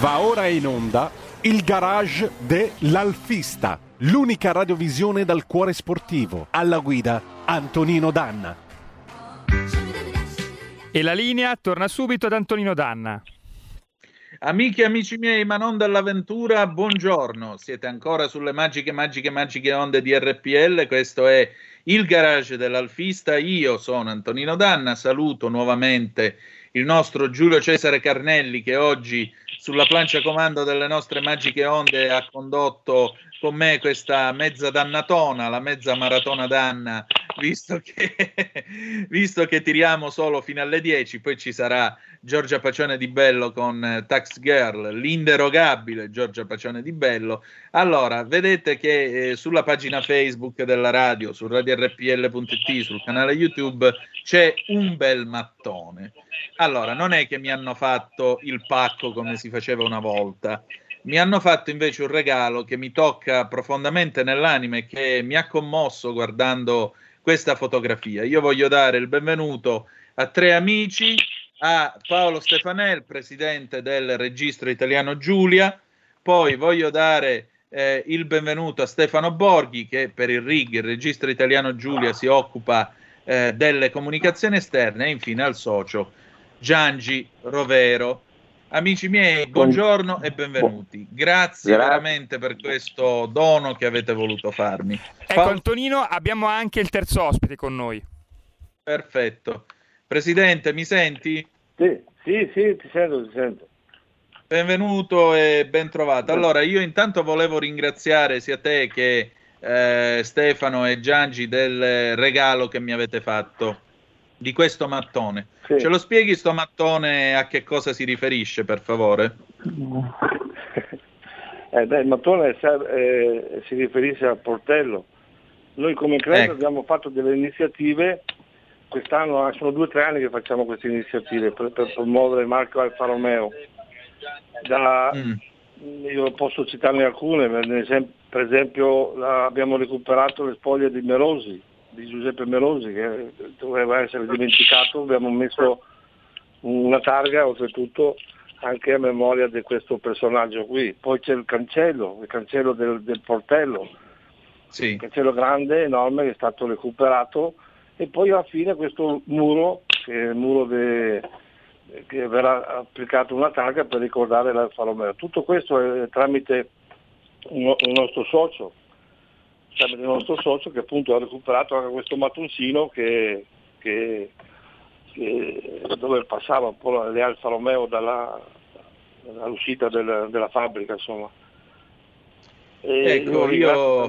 Va ora in onda il garage dell'Alfista, l'unica radiovisione dal cuore sportivo. Alla guida Antonino Danna. E la linea torna subito ad Antonino Danna. Amiche e amici miei, ma non dall'avventura, buongiorno. Siete ancora sulle magiche, magiche, magiche onde di RPL. Questo è il garage dell'Alfista. Io sono Antonino Danna. Saluto nuovamente il nostro Giulio Cesare Carnelli che oggi sulla plancia comando delle nostre magiche onde ha condotto con me questa mezza dannatona, la mezza maratona danna, visto che, visto che tiriamo solo fino alle 10, poi ci sarà Giorgia Pacione di Bello con Tax Girl, l'inderogabile Giorgia Pacione di Bello. Allora, vedete che eh, sulla pagina Facebook della radio, su radiorpl.it, sul canale YouTube, c'è un bel mattone. Allora, non è che mi hanno fatto il pacco come si faceva una volta mi hanno fatto invece un regalo che mi tocca profondamente nell'anima e che mi ha commosso guardando questa fotografia. Io voglio dare il benvenuto a tre amici, a Paolo Stefanel, presidente del Registro Italiano Giulia, poi voglio dare eh, il benvenuto a Stefano Borghi che per il RIG, il Registro Italiano Giulia, si occupa eh, delle comunicazioni esterne e infine al socio Giangi Rovero Amici miei, buongiorno e benvenuti. Grazie, Grazie, veramente per questo dono che avete voluto farmi. Ecco Antonino, abbiamo anche il terzo ospite con noi. Perfetto. Presidente, mi senti? Sì, sì, sì, ti sento, ti sento. Benvenuto e ben trovato. Allora, io intanto volevo ringraziare sia te che eh, Stefano e Giangi del regalo che mi avete fatto di questo mattone. Sì. Ce lo spieghi sto mattone a che cosa si riferisce, per favore? Eh, beh, il mattone eh, si riferisce al portello. Noi come Credo ecco. abbiamo fatto delle iniziative, quest'anno sono due o tre anni che facciamo queste iniziative per, per promuovere il marchio Alfa Romeo. Da, mm. Io posso citarne alcune, per esempio abbiamo recuperato le spoglie di Merosi, di Giuseppe Merosi che doveva essere dimenticato, abbiamo messo una targa oltretutto anche a memoria di questo personaggio qui. Poi c'è il cancello, il cancello del, del portello, sì. il cancello grande, enorme che è stato recuperato e poi alla fine questo muro, che è il muro de, che verrà applicato una targa per ricordare l'Alfa Romeo. Tutto questo è tramite un, un nostro socio, del nostro socio che appunto ha recuperato anche questo mattoncino che, che, che, dove passava un po' le Alfa Romeo dalla, dall'uscita del, della fabbrica insomma. E ecco, io,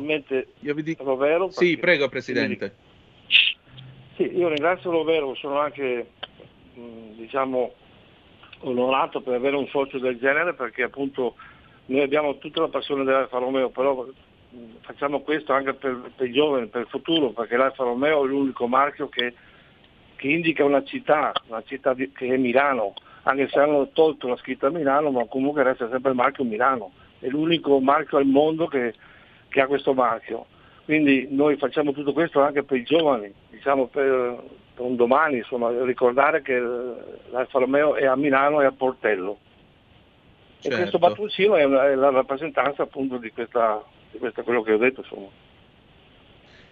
io vi dico... Rovero sì, prego Presidente. Sì, io ringrazio Rovero, sono anche diciamo onorato per avere un socio del genere perché appunto noi abbiamo tutta la passione dell'Alfa Romeo, però facciamo questo anche per, per, i giovani, per il futuro, perché l'Alfa Romeo è l'unico marchio che, che indica una città, una città di, che è Milano, anche se hanno tolto la scritta Milano, ma comunque resta sempre il marchio Milano. È l'unico marchio al mondo che, che ha questo marchio. Quindi noi facciamo tutto questo anche per i giovani, diciamo per, per un domani, insomma, ricordare che l'Alfa Romeo è a Milano e a Portello. Certo. E questo battuncino è, una, è la rappresentanza appunto di questa questo è quello che ho detto insomma.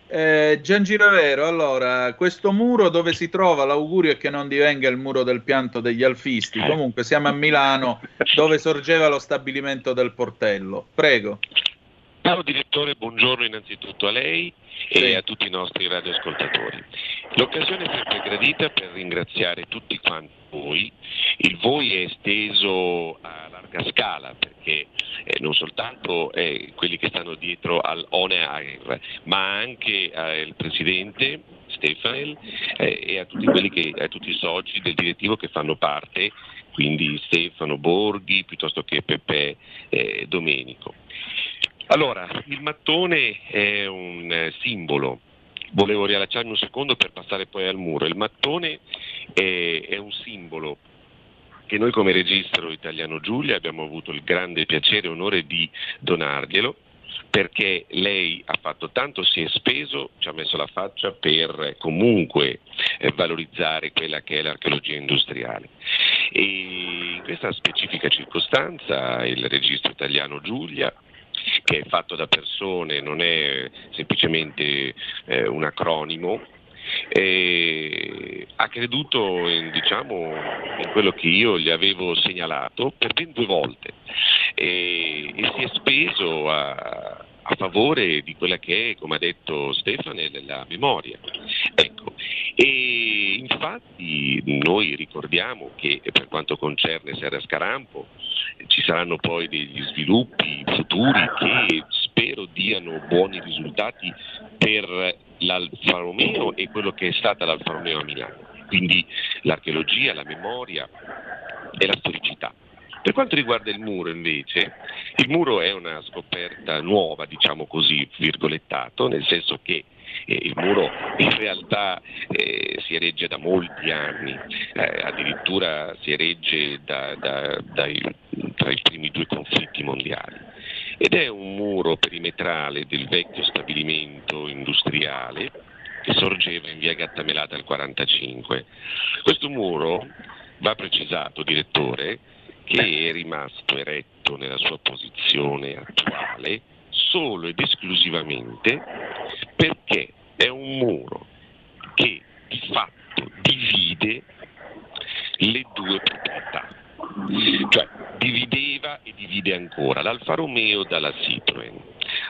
Eh, Gian Giravero, allora, questo muro dove si trova, l'augurio è che non divenga il muro del pianto degli alfisti, eh. comunque siamo a Milano dove sorgeva lo stabilimento del portello. Prego. Caro direttore, buongiorno innanzitutto a lei e a tutti i nostri radioascoltatori. L'occasione è sempre gradita per ringraziare tutti quanti voi. Il voi è esteso a larga scala perché eh, non soltanto eh, quelli che stanno dietro al ONEAR, ma anche al eh, Presidente Stefanel eh, e a tutti, che, a tutti i soci del direttivo che fanno parte, quindi Stefano Borghi piuttosto che Peppe eh, Domenico. Allora, il mattone è un eh, simbolo volevo riallacciarmi un secondo per passare poi al muro. Il mattone è, è un simbolo che noi come registro italiano Giulia abbiamo avuto il grande piacere e onore di donarglielo perché lei ha fatto tanto, si è speso, ci ha messo la faccia per comunque eh, valorizzare quella che è l'archeologia industriale. E in questa specifica circostanza il registro italiano Giulia che è fatto da persone, non è semplicemente eh, un acronimo, eh, ha creduto in, diciamo, in, quello che io gli avevo segnalato per ben due volte e, e si è speso a, a favore di quella che è, come ha detto Stefano, la memoria. Ecco. E infatti noi ricordiamo che per quanto concerne Serra Scarampo ci saranno poi degli sviluppi futuri che spero diano buoni risultati per l'Alfa Romeo e quello che è stata l'Alfa Romeo a Milano, quindi l'archeologia, la memoria e la storicità. Per quanto riguarda il muro invece, il muro è una scoperta nuova, diciamo così, virgolettato, nel senso che eh, il muro in realtà eh, si eregge da molti anni, eh, addirittura si eregge da, da, dai, tra i primi due conflitti mondiali ed è un muro perimetrale del vecchio stabilimento industriale che sorgeva in via Gattamelata al 45. Questo muro, va precisato direttore, che è rimasto eretto nella sua posizione attuale solo ed esclusivamente perché è un muro che di fatto divide le due proprietà, cioè divideva e divide ancora l'Alfa Romeo dalla Citroën.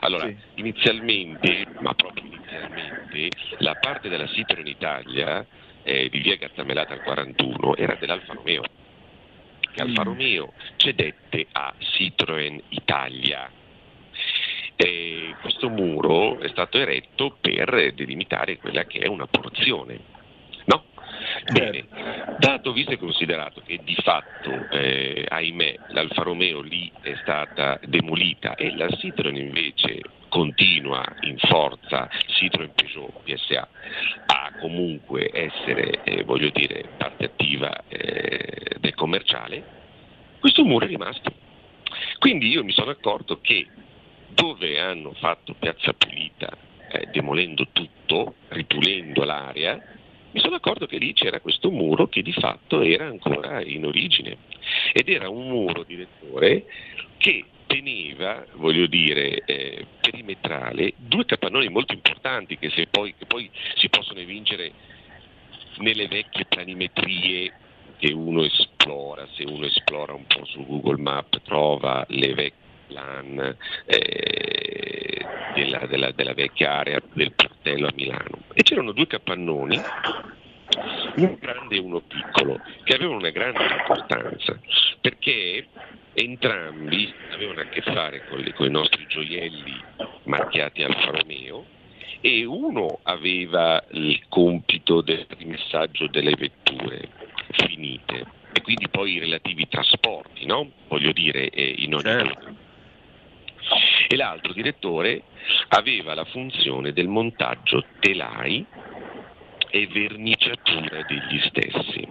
Allora, sì. inizialmente, ma proprio inizialmente, la parte della Citroën Italia eh, di via Gattamelata al 41 era dell'Alfa Romeo che Alfa mm. Romeo cedette a Citroën Italia. E questo muro è stato eretto per delimitare quella che è una porzione. Bene, dato visto e considerato che di fatto, eh, ahimè, l'Alfa Romeo lì è stata demolita e la Citroën invece continua in forza, Citroën Peugeot PSA, a comunque essere, eh, voglio dire, parte attiva eh, del commerciale, questo muro è rimasto. Quindi io mi sono accorto che dove hanno fatto piazza pulita, eh, demolendo tutto, ripulendo l'area, mi sono accorto che lì c'era questo muro che di fatto era ancora in origine. Ed era un muro, direttore, che teneva, voglio dire, eh, perimetrale due capannoni molto importanti che, poi, che poi si possono evincere nelle vecchie planimetrie che uno esplora, se uno esplora un po' su Google Map trova le vecchie plan eh, della, della, della, vecchia area del portello a Milano e c'erano due capannoni uno grande e uno piccolo che avevano una grande importanza perché entrambi avevano a che fare con, le, con i nostri gioielli marchiati Alfa Romeo e uno aveva il compito del rimessaggio delle vetture finite e quindi poi i relativi trasporti, no? voglio dire, eh, in ogni certo. E l'altro direttore aveva la funzione del montaggio telai e verniciatura degli stessi.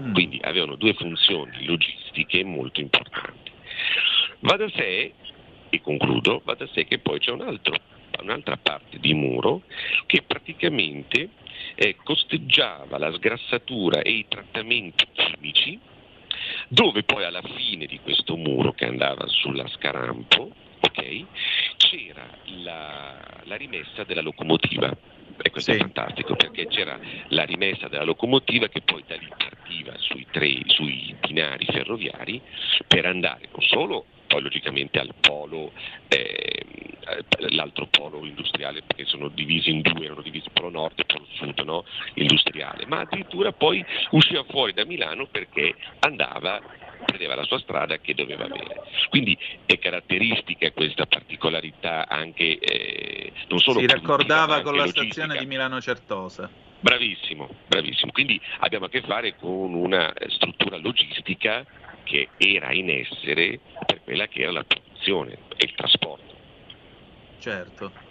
Mm. Quindi avevano due funzioni logistiche molto importanti. Va da sé, e concludo, va da sé che poi c'è un altro, un'altra parte di muro che praticamente eh, costeggiava la sgrassatura e i trattamenti chimici, dove poi alla fine di questo muro che andava sulla Scarampo, okay, c'era la, la rimessa della locomotiva e questo sì. è fantastico perché c'era la rimessa della locomotiva che poi da lì partiva sui, tre, sui binari ferroviari per andare non solo poi logicamente al polo, eh, l'altro polo industriale perché sono divisi in due, erano divisi polo nord e polo sud, no? industriale, ma addirittura poi usciva fuori da Milano perché andava prendeva la sua strada che doveva avere. Quindi è caratteristica questa particolarità anche eh, non solo si raccordava con la logistica. stazione di Milano Certosa. Bravissimo, bravissimo. Quindi abbiamo a che fare con una struttura logistica che era in essere per quella che era la produzione e il trasporto. Certo.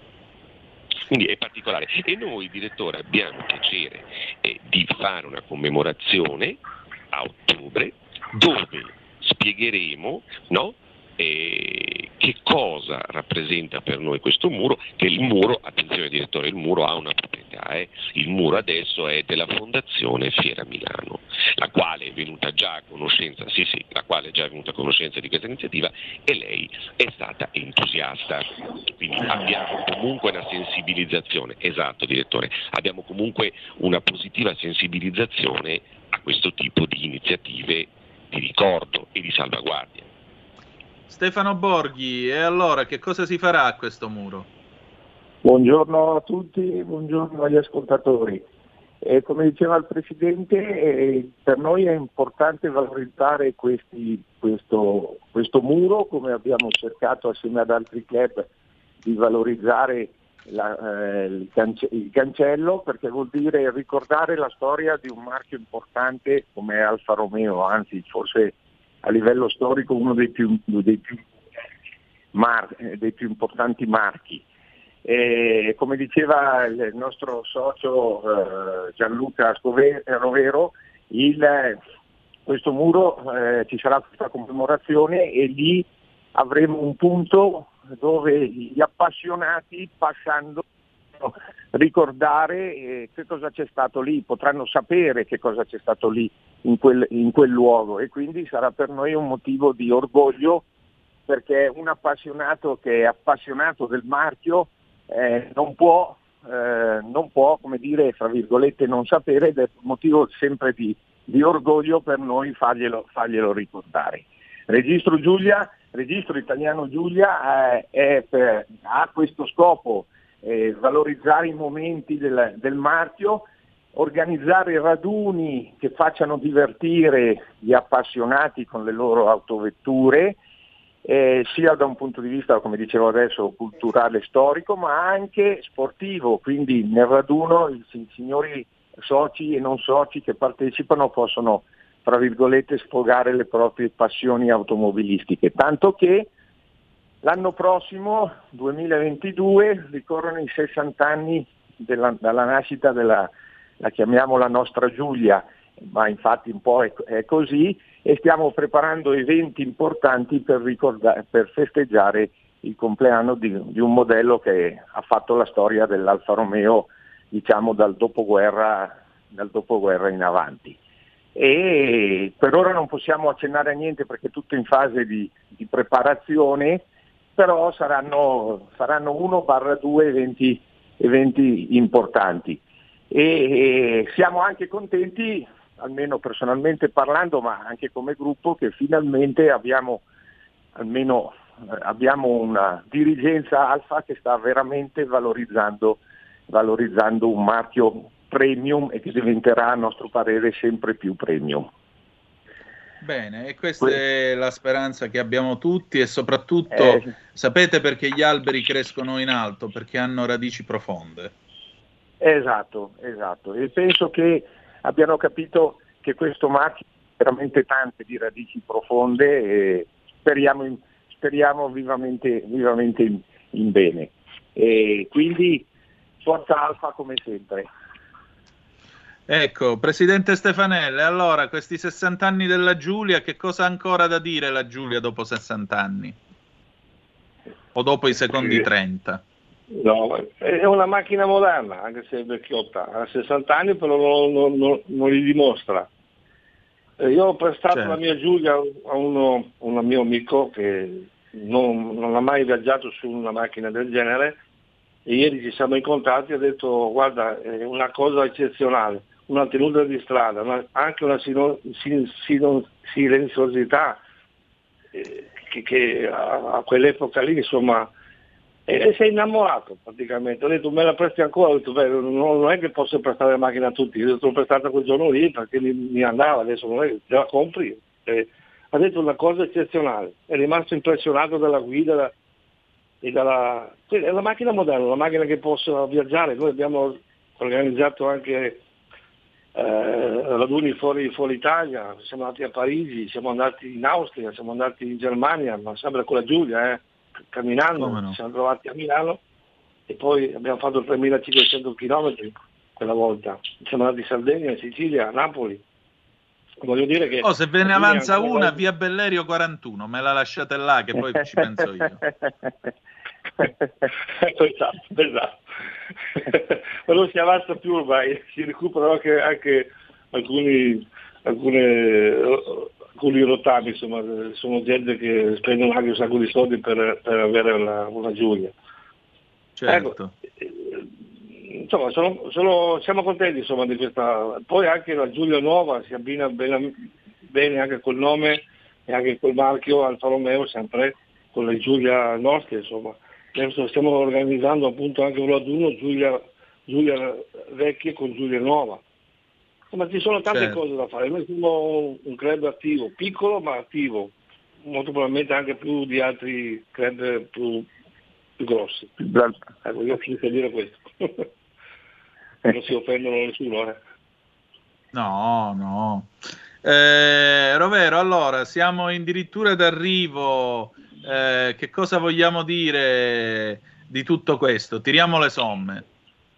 Quindi è particolare. E noi, direttore, abbiamo piacere eh, di fare una commemorazione a ottobre dove spiegheremo no, eh, che cosa rappresenta per noi questo muro, che il muro, attenzione direttore, il muro ha una proprietà, eh? il muro adesso è della Fondazione Fiera Milano, la quale è venuta già a conoscenza, sì sì, la quale è già venuta a conoscenza di questa iniziativa e lei è stata entusiasta, quindi abbiamo comunque una sensibilizzazione, esatto direttore, abbiamo comunque una positiva sensibilizzazione a questo tipo di iniziative di ricordo e di salvaguardia. Stefano Borghi, e allora che cosa si farà a questo muro? Buongiorno a tutti, buongiorno agli ascoltatori. Eh, come diceva il Presidente, eh, per noi è importante valorizzare questi, questo, questo, muro, come abbiamo cercato assieme ad altri club di valorizzare la, eh, il, cance- il, cancello, perché vuol dire ricordare la storia di un marchio importante come Alfa Romeo, anzi forse a livello storico uno dei più, dei più, mar- dei più importanti marchi. E, come diceva il nostro socio eh, Gianluca Rovero, il, questo muro eh, ci sarà questa commemorazione e lì avremo un punto dove gli appassionati passando ricordare eh, che cosa c'è stato lì, potranno sapere che cosa c'è stato lì in quel, in quel luogo e quindi sarà per noi un motivo di orgoglio perché un appassionato che è appassionato del marchio eh, non può, eh, non può, come dire, fra virgolette, non sapere ed è motivo sempre di, di orgoglio per noi farglielo, farglielo ricordare. Registro, Giulia, Registro Italiano Giulia eh, per, ha questo scopo eh, valorizzare i momenti del, del marchio, organizzare raduni che facciano divertire gli appassionati con le loro autovetture, eh, sia da un punto di vista, come dicevo adesso, culturale storico, ma anche sportivo. Quindi nel raduno i, i signori soci e non soci che partecipano possono, tra virgolette, sfogare le proprie passioni automobilistiche. Tanto che L'anno prossimo, 2022, ricorrono i 60 anni della, dalla nascita della, la chiamiamo la nostra Giulia, ma infatti un po' è, è così, e stiamo preparando eventi importanti per, per festeggiare il compleanno di, di, un modello che ha fatto la storia dell'Alfa Romeo diciamo dal dopoguerra, dal dopoguerra in avanti. E per ora non possiamo accennare a niente perché è tutto in fase di, di preparazione, però saranno, saranno 1-2 eventi, eventi importanti. E, e siamo anche contenti, almeno personalmente parlando, ma anche come gruppo, che finalmente abbiamo, almeno, abbiamo una dirigenza alfa che sta veramente valorizzando, valorizzando un marchio premium e che diventerà a nostro parere sempre più premium. Bene, e questa è la speranza che abbiamo tutti e soprattutto eh, sapete perché gli alberi crescono in alto? Perché hanno radici profonde. Esatto, esatto. E penso che abbiano capito che questo marchio ha veramente tante di radici profonde e speriamo, in, speriamo vivamente, vivamente in, in bene. E quindi forza alfa come sempre. Ecco, Presidente Stefanelle, allora questi 60 anni della Giulia, che cosa ha ancora da dire la Giulia dopo 60 anni? O dopo i secondi 30? No, è una macchina moderna, anche se è vecchiotta, ha 60 anni però non, non, non, non li dimostra. Eh, io ho prestato certo. la mia Giulia a uno, un mio amico che non, non ha mai viaggiato su una macchina del genere e ieri ci siamo incontrati e ha detto guarda è una cosa eccezionale una tenuta di strada, ma anche una sino, sin, sin, silenziosità eh, che, che a, a, quell'epoca lì insomma e, sei innamorato praticamente, ho detto me la presti ancora, ho detto beh non, è che posso prestare la macchina a tutti, detto l'ho prestata quel giorno lì perché mi, mi andava, adesso non è che te la compri. Eh, ha detto una cosa eccezionale, è rimasto impressionato dalla guida da, e dalla... È la macchina moderna, una macchina che possa viaggiare, noi abbiamo organizzato anche eh, raduni fuori, fuori, Italia, siamo andati a Parigi, siamo andati in Austria, siamo andati in Germania, ma sempre con la Giulia, eh, camminando, no? siamo trovati a Milano e poi abbiamo fatto 3500 km quella volta, siamo andati in Sardegna, in Sicilia, a Napoli Voglio dire che... Oh, se ve ne avanza una, via Bellerio 41, me la lasciate là che poi ci penso io. esatto, esatto. Ma non si avanza più ormai, si recuperano anche, anche alcuni, alcune, alcuni rottami, insomma, sono gente che spendono anche un sacco di soldi per, per avere una, una Giulia. Certo. Ecco, insomma, sono, sono, siamo contenti insomma, di questa. Poi anche la Giulia Nuova si abbina bene, bene anche col nome e anche col marchio Alfa Romeo, sempre con le Giulia nostre, insomma. Adesso stiamo organizzando appunto anche uno ad uno Giulia, Giulia vecchia con Giulia Nuova. Insomma ci sono tante certo. cose da fare, noi siamo un club attivo, piccolo ma attivo, molto probabilmente anche più di altri club più, più grossi. Ecco, io finisco a dire questo. non si offendono nessuno. Eh. No, no. Eh, Rovero, allora, siamo addirittura d'arrivo. Eh, che cosa vogliamo dire di tutto questo? Tiriamo le somme.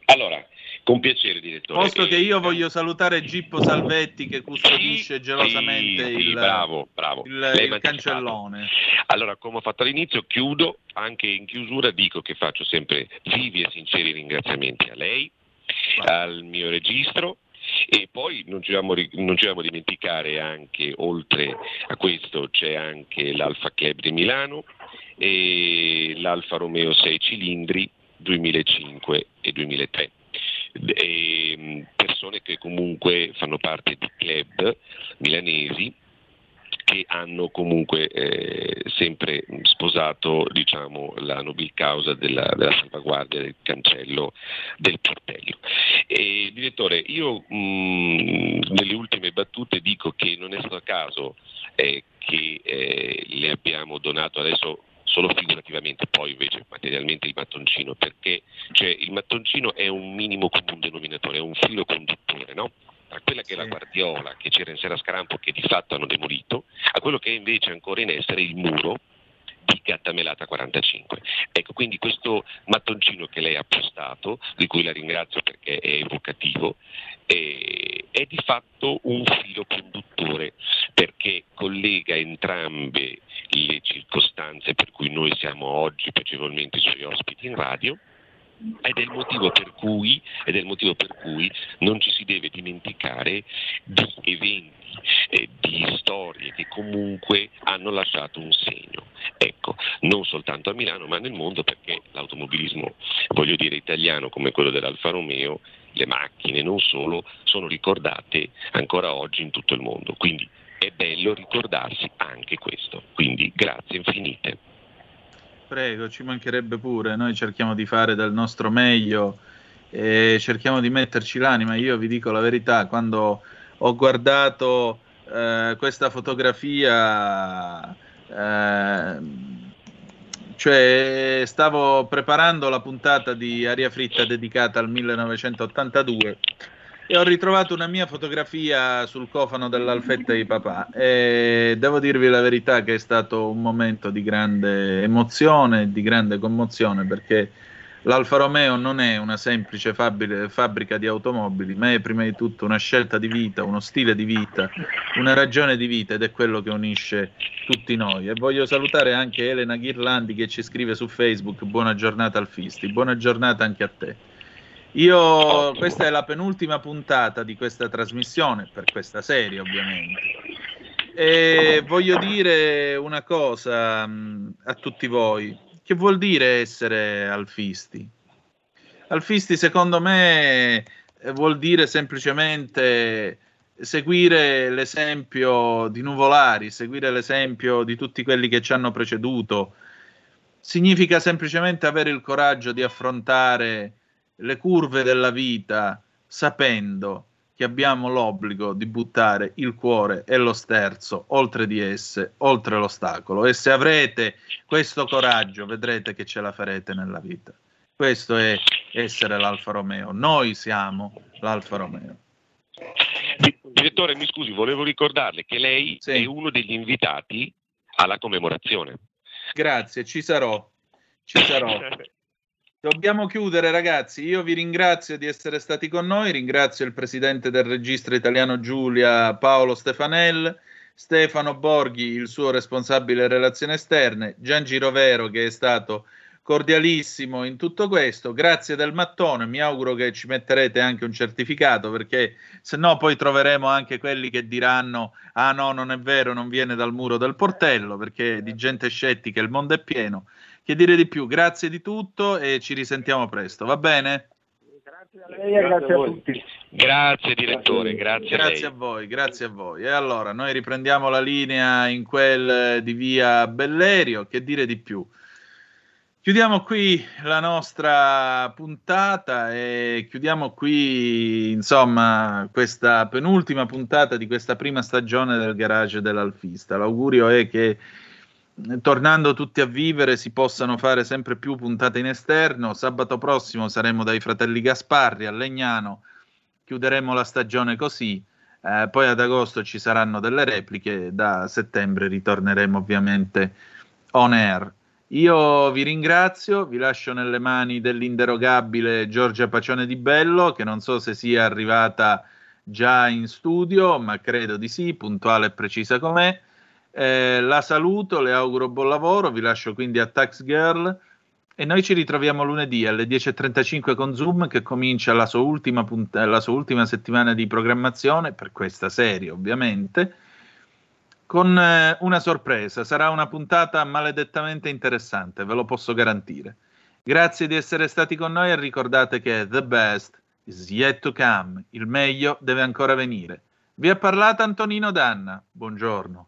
Allora, con piacere, direttore. Posto che io voglio salutare Gippo Salvetti che custodisce sì, gelosamente sì, il, bravo, bravo. il, il cancellone. Allora, come ho fatto all'inizio, chiudo. Anche in chiusura dico che faccio sempre vivi e sinceri ringraziamenti a lei, al mio registro e poi non ci, dobbiamo, non ci dobbiamo dimenticare anche, oltre a questo, c'è anche l'Alfa Club di Milano e l'Alfa Romeo 6 cilindri 2005 e 2003. E persone che comunque fanno parte di club milanesi che hanno comunque eh, sempre sposato diciamo, la nobil causa della, della, salvaguardia del cancello del portello. E, direttore, io mh, mm, nelle ultime battute dico che non è stato a caso eh, che eh, le abbiamo donato adesso solo figurativamente, poi invece materialmente il mattoncino, perché cioè, il mattoncino è un minimo comune denominatore, è un filo conduttore, no? tra quella che è la guardiola che c'era in Serra Scarampo che di fatto hanno demolito, a quello che è invece ancora in essere il muro di Gattamelata 45. Ecco, quindi questo mattoncino che lei ha postato, di cui la ringrazio perché è evocativo, è, è di fatto un filo conduttore perché collega entrambe le circostanze per cui noi siamo oggi piacevolmente i suoi ospiti in radio ed è, cui, ed è il motivo per cui non ci si deve dimenticare di eventi, eh, di storie che comunque hanno lasciato un segno. Ecco, non soltanto a Milano ma nel mondo perché l'automobilismo, voglio dire, italiano come quello dell'Alfa Romeo, le macchine non solo, sono ricordate ancora oggi in tutto il mondo. Quindi è bello ricordarsi anche questo. Quindi grazie infinite. Prego, ci mancherebbe pure, noi cerchiamo di fare del nostro meglio e cerchiamo di metterci l'anima. Io vi dico la verità, quando ho guardato eh, questa fotografia, eh, cioè stavo preparando la puntata di Aria Fritta dedicata al 1982 e ho ritrovato una mia fotografia sul cofano dell'alfetta di papà e devo dirvi la verità che è stato un momento di grande emozione, di grande commozione perché l'Alfa Romeo non è una semplice fabbrica di automobili, ma è prima di tutto una scelta di vita, uno stile di vita, una ragione di vita ed è quello che unisce tutti noi. E voglio salutare anche Elena Ghirlandi che ci scrive su Facebook, buona giornata al Fisti, buona giornata anche a te. Io, questa è la penultima puntata di questa trasmissione, per questa serie ovviamente. E voglio dire una cosa mh, a tutti voi. Che vuol dire essere alfisti? Alfisti, secondo me, vuol dire semplicemente seguire l'esempio di Nuvolari, seguire l'esempio di tutti quelli che ci hanno preceduto. Significa semplicemente avere il coraggio di affrontare le curve della vita sapendo che abbiamo l'obbligo di buttare il cuore e lo sterzo oltre di esse, oltre l'ostacolo. E se avrete questo coraggio, vedrete che ce la farete nella vita. Questo è essere l'Alfa Romeo. Noi siamo l'Alfa Romeo. Direttore, mi scusi, volevo ricordarle che lei sì. è uno degli invitati alla commemorazione. Grazie, ci sarò. Ci sarò. Dobbiamo chiudere ragazzi, io vi ringrazio di essere stati con noi, ringrazio il presidente del registro italiano Giulia Paolo Stefanel, Stefano Borghi, il suo responsabile relazioni esterne, Gian Girovero che è stato cordialissimo in tutto questo, grazie del mattone, mi auguro che ci metterete anche un certificato perché se no poi troveremo anche quelli che diranno ah no non è vero, non viene dal muro del portello perché di gente scettica il mondo è pieno. Che dire di più? Grazie di tutto e ci risentiamo presto, va bene? Grazie a lei e grazie a tutti. Grazie direttore, grazie, grazie a, a voi, grazie a voi. E allora, noi riprendiamo la linea in quel di via Bellerio, che dire di più? Chiudiamo qui la nostra puntata e chiudiamo qui, insomma, questa penultima puntata di questa prima stagione del garage dell'Alfista. L'augurio è che tornando tutti a vivere si possano fare sempre più puntate in esterno. Sabato prossimo saremo dai fratelli Gasparri a Legnano, chiuderemo la stagione così. Eh, poi ad agosto ci saranno delle repliche, da settembre ritorneremo ovviamente on air. Io vi ringrazio, vi lascio nelle mani dell'inderogabile Giorgia Pacione di Bello, che non so se sia arrivata già in studio, ma credo di sì, puntuale e precisa com'è. Eh, la saluto, le auguro buon lavoro, vi lascio quindi a Tax Girl e noi ci ritroviamo lunedì alle 10.35 con Zoom che comincia la sua, ultima punt- la sua ultima settimana di programmazione per questa serie ovviamente con eh, una sorpresa, sarà una puntata maledettamente interessante, ve lo posso garantire. Grazie di essere stati con noi e ricordate che the best is yet to come, il meglio deve ancora venire. Vi ha parlato Antonino Danna, buongiorno.